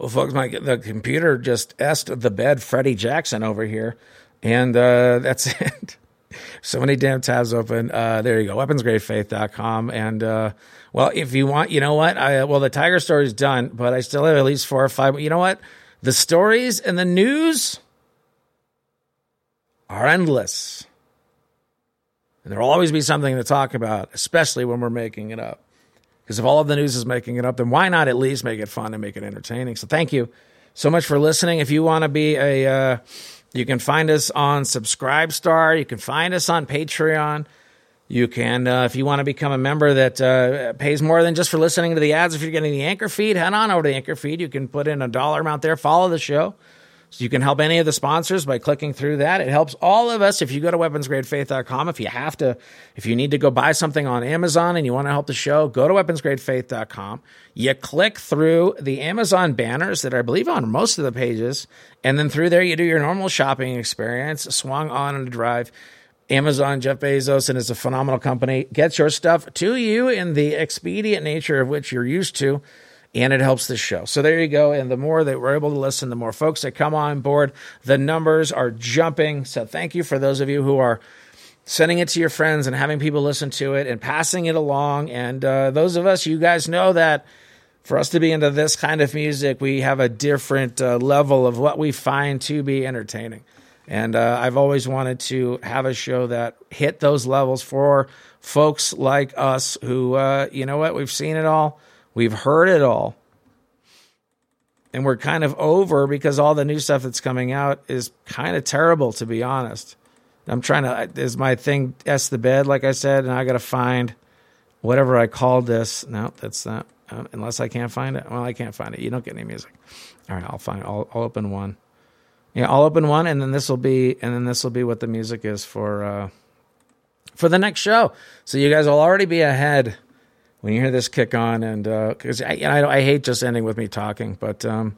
Well, folks, my the computer just est the bed Freddie Jackson over here, and uh, that's it. so many damn tabs open. Uh, there you go, weaponsgradefaith.com. And uh, well, if you want, you know what? I well, the Tiger story is done, but I still have at least four or five. You know what? The stories and the news are endless. And there'll always be something to talk about, especially when we're making it up. Because if all of the news is making it up, then why not at least make it fun and make it entertaining? So thank you so much for listening. If you want to be a, uh, you can find us on Subscribestar. You can find us on Patreon. You can, uh, if you want to become a member that uh, pays more than just for listening to the ads, if you're getting the Anchor feed, head on over to the Anchor feed. You can put in a dollar amount there, follow the show. So you can help any of the sponsors by clicking through that. It helps all of us. If you go to weaponsgradefaith.com, if you have to, if you need to go buy something on Amazon and you want to help the show, go to weaponsgradefaith.com. You click through the Amazon banners that I believe on most of the pages. And then through there, you do your normal shopping experience, swung on and drive. Amazon, Jeff Bezos, and it's a phenomenal company. Gets your stuff to you in the expedient nature of which you're used to and it helps the show. So there you go. And the more that we're able to listen, the more folks that come on board, the numbers are jumping. So thank you for those of you who are sending it to your friends and having people listen to it and passing it along. And uh, those of us, you guys know that for us to be into this kind of music, we have a different uh, level of what we find to be entertaining. And uh, I've always wanted to have a show that hit those levels for folks like us who, uh, you know what, we've seen it all We've heard it all. And we're kind of over because all the new stuff that's coming out is kind of terrible, to be honest. I'm trying to, is my thing S the bed, like I said, and I got to find whatever I called this. No, that's not, uh, unless I can't find it. Well, I can't find it. You don't get any music. All right, I'll find, I'll, I'll open one. Yeah, I'll open one, and then this will be, and then this will be what the music is for, uh, for the next show. So you guys will already be ahead when you hear this kick on, and because uh, I, I, I, hate just ending with me talking, but um,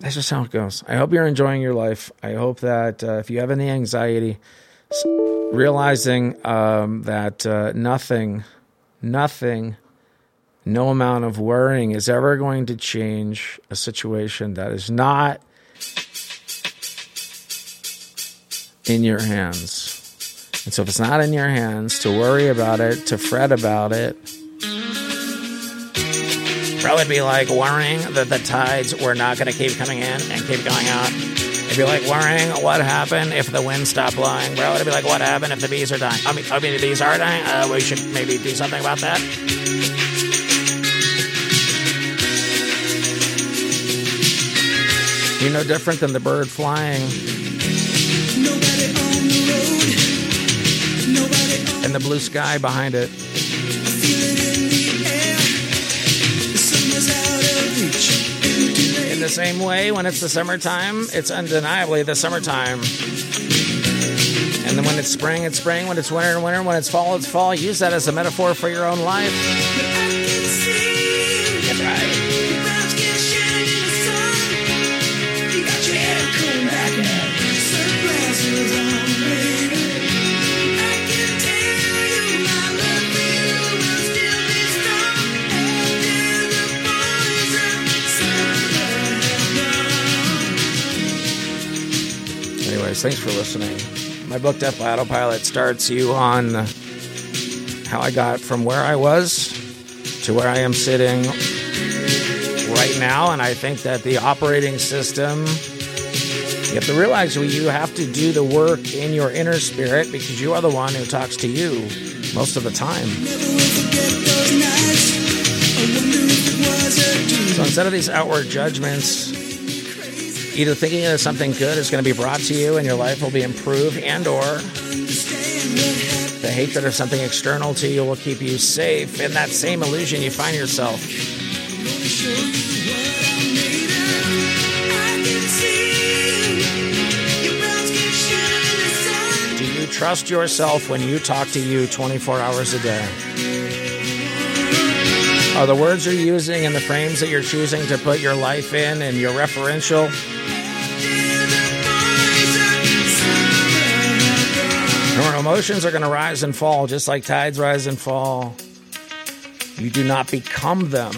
that's just how it goes. I hope you're enjoying your life. I hope that uh, if you have any anxiety, realizing um, that uh, nothing, nothing, no amount of worrying is ever going to change a situation that is not in your hands. And so, if it's not in your hands to worry about it, to fret about it, Bro would be like worrying that the tides were not going to keep coming in and keep going out. It'd be like worrying what happened if the wind stopped blowing. Bro, it'd be like what happened if the bees are dying. I mean, I mean the bees are dying. Uh, we should maybe do something about that. You're no different than the bird flying. And the blue sky behind it. The same way, when it's the summertime, it's undeniably the summertime. And then when it's spring, it's spring. When it's winter, winter. When it's fall, it's fall. Use that as a metaphor for your own life. Thanks for listening. My book, Death by Autopilot, starts you on how I got from where I was to where I am sitting right now. And I think that the operating system, you have to realize you have to do the work in your inner spirit because you are the one who talks to you most of the time. So instead of these outward judgments, either thinking that something good is going to be brought to you and your life will be improved and or the hatred of something external to you will keep you safe. In that same illusion you find yourself. Do you trust yourself when you talk to you 24 hours a day? Are the words you're using and the frames that you're choosing to put your life in and your referential emotions are going to rise and fall just like tides rise and fall. You do not become them.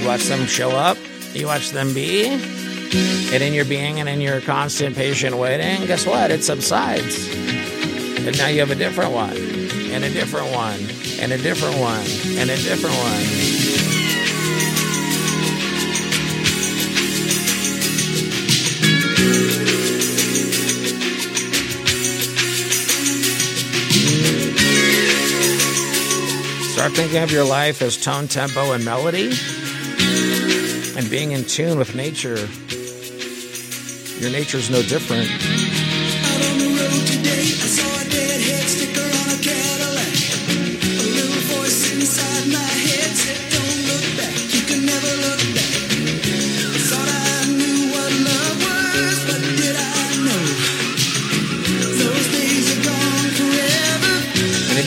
You watch them show up, you watch them be, and in your being and in your constant patient waiting, guess what? It subsides. And now you have a different one, and a different one, and a different one, and a different one. Start thinking of your life as tone, tempo, and melody, and being in tune with nature. Your nature's no different.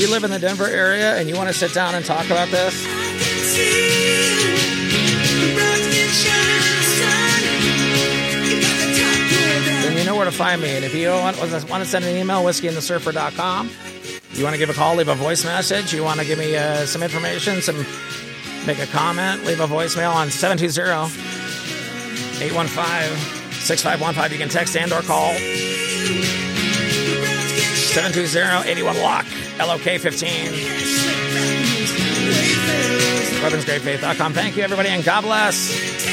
You live in the Denver area and you want to sit down and talk about this, then you know where to find me. And if you want, want to send an email, whiskeyandthesurfer.com. You want to give a call, leave a voice message. You want to give me uh, some information, some make a comment, leave a voicemail on 720 815 6515. You can text and or call 720 81 Lock, LOK 15. WeaponsGradeFaith.com. Thank you, everybody, and God bless.